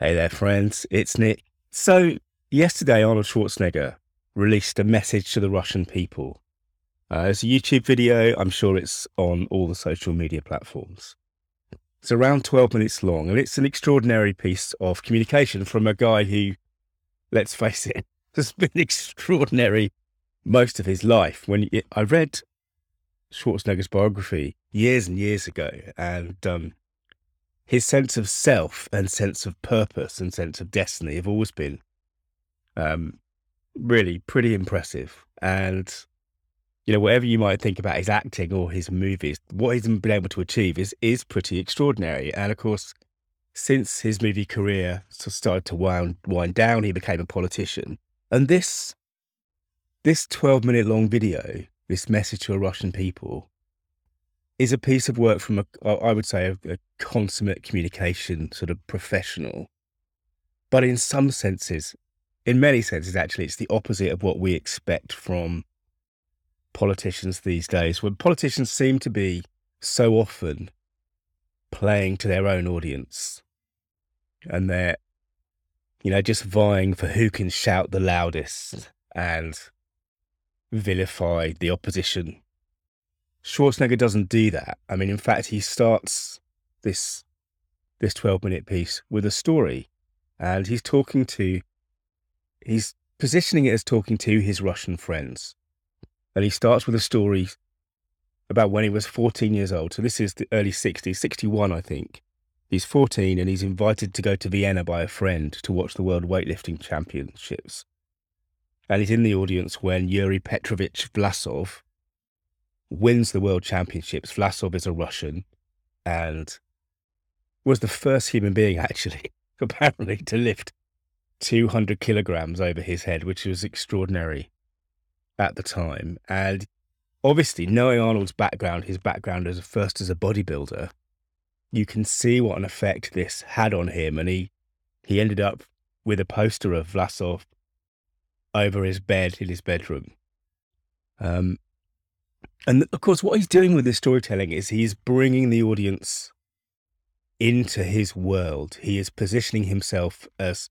Hey there, friends. It's Nick. So, yesterday, Arnold Schwarzenegger released a message to the Russian people. Uh, it's a YouTube video. I'm sure it's on all the social media platforms. It's around 12 minutes long, and it's an extraordinary piece of communication from a guy who, let's face it, has been extraordinary most of his life. When it, I read Schwarzenegger's biography years and years ago, and um, his sense of self and sense of purpose and sense of destiny have always been um, really pretty impressive. And you know, whatever you might think about his acting or his movies, what he's been able to achieve is is pretty extraordinary. And of course, since his movie career started to wind wind down, he became a politician. And this this twelve minute long video, this message to a Russian people, is a piece of work from a I would say a, a consummate communication sort of professional. But in some senses, in many senses, actually, it's the opposite of what we expect from politicians these days, when politicians seem to be so often playing to their own audience and they're, you know, just vying for who can shout the loudest and vilify the opposition. Schwarzenegger doesn't do that. I mean, in fact, he starts this this 12 minute piece with a story and he's talking to he's positioning it as talking to his Russian friends. And he starts with a story about when he was 14 years old. So this is the early 60s, 61, I think. He's 14 and he's invited to go to Vienna by a friend to watch the World Weightlifting Championships. And he's in the audience when Yuri Petrovich Vlasov wins the World Championships. Vlasov is a Russian and was the first human being, actually, apparently, to lift 200 kilograms over his head, which was extraordinary at the time. And obviously, knowing Arnold's background, his background as first as a bodybuilder, you can see what an effect this had on him. And he, he ended up with a poster of Vlasov over his bed in his bedroom. Um, and of course, what he's doing with this storytelling is he's bringing the audience into his world. He is positioning himself as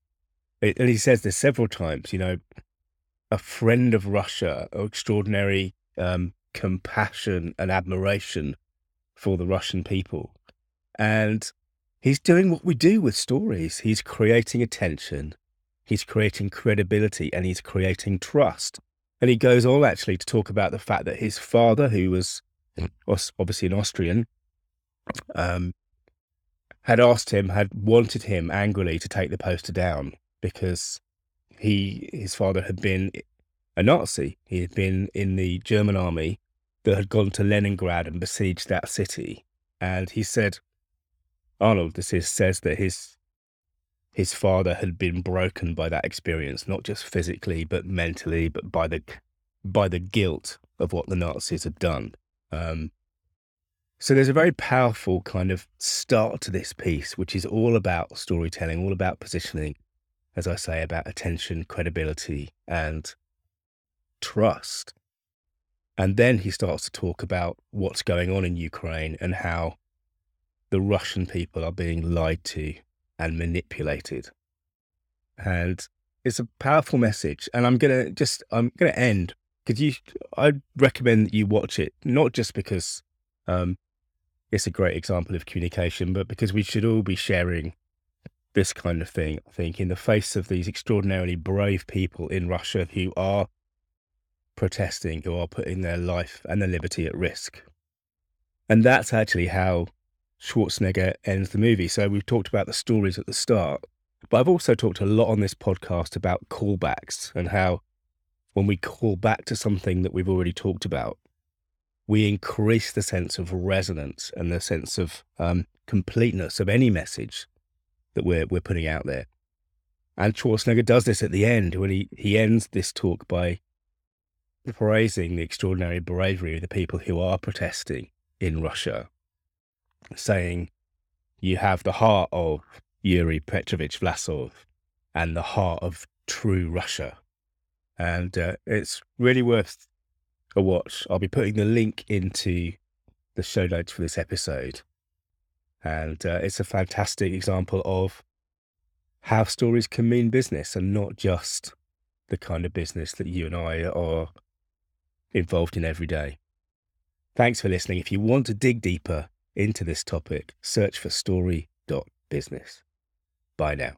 and he says this several times, you know, a friend of Russia, extraordinary um, compassion and admiration for the Russian people. And he's doing what we do with stories. He's creating attention, he's creating credibility, and he's creating trust. And he goes on actually to talk about the fact that his father, who was obviously an Austrian, um, had asked him, had wanted him angrily to take the poster down because he his father had been a Nazi. He had been in the German army that had gone to Leningrad and besieged that city. And he said, Arnold, this is, says that his his father had been broken by that experience, not just physically but mentally, but by the by the guilt of what the Nazis had done. Um, so there's a very powerful kind of start to this piece, which is all about storytelling, all about positioning, as I say, about attention, credibility, and trust. And then he starts to talk about what's going on in Ukraine and how the Russian people are being lied to and manipulated. And it's a powerful message. And I'm to just, I'm to end because you, I recommend that you watch it, not just because um, it's a great example of communication, but because we should all be sharing this kind of thing, I think, in the face of these extraordinarily brave people in Russia who are protesting, who are putting their life and their liberty at risk. And that's actually how Schwarzenegger ends the movie. So we've talked about the stories at the start, but I've also talked a lot on this podcast about callbacks and how when we call back to something that we've already talked about, we increase the sense of resonance and the sense of um, completeness of any message that we're we're putting out there. And Schwarzenegger does this at the end when he, he ends this talk by praising the extraordinary bravery of the people who are protesting in Russia, saying, You have the heart of Yuri Petrovich Vlasov and the heart of true Russia. And uh, it's really worth a watch. I'll be putting the link into the show notes for this episode. And uh, it's a fantastic example of how stories can mean business and not just the kind of business that you and I are involved in every day. Thanks for listening. If you want to dig deeper into this topic, search for story.business. Bye now.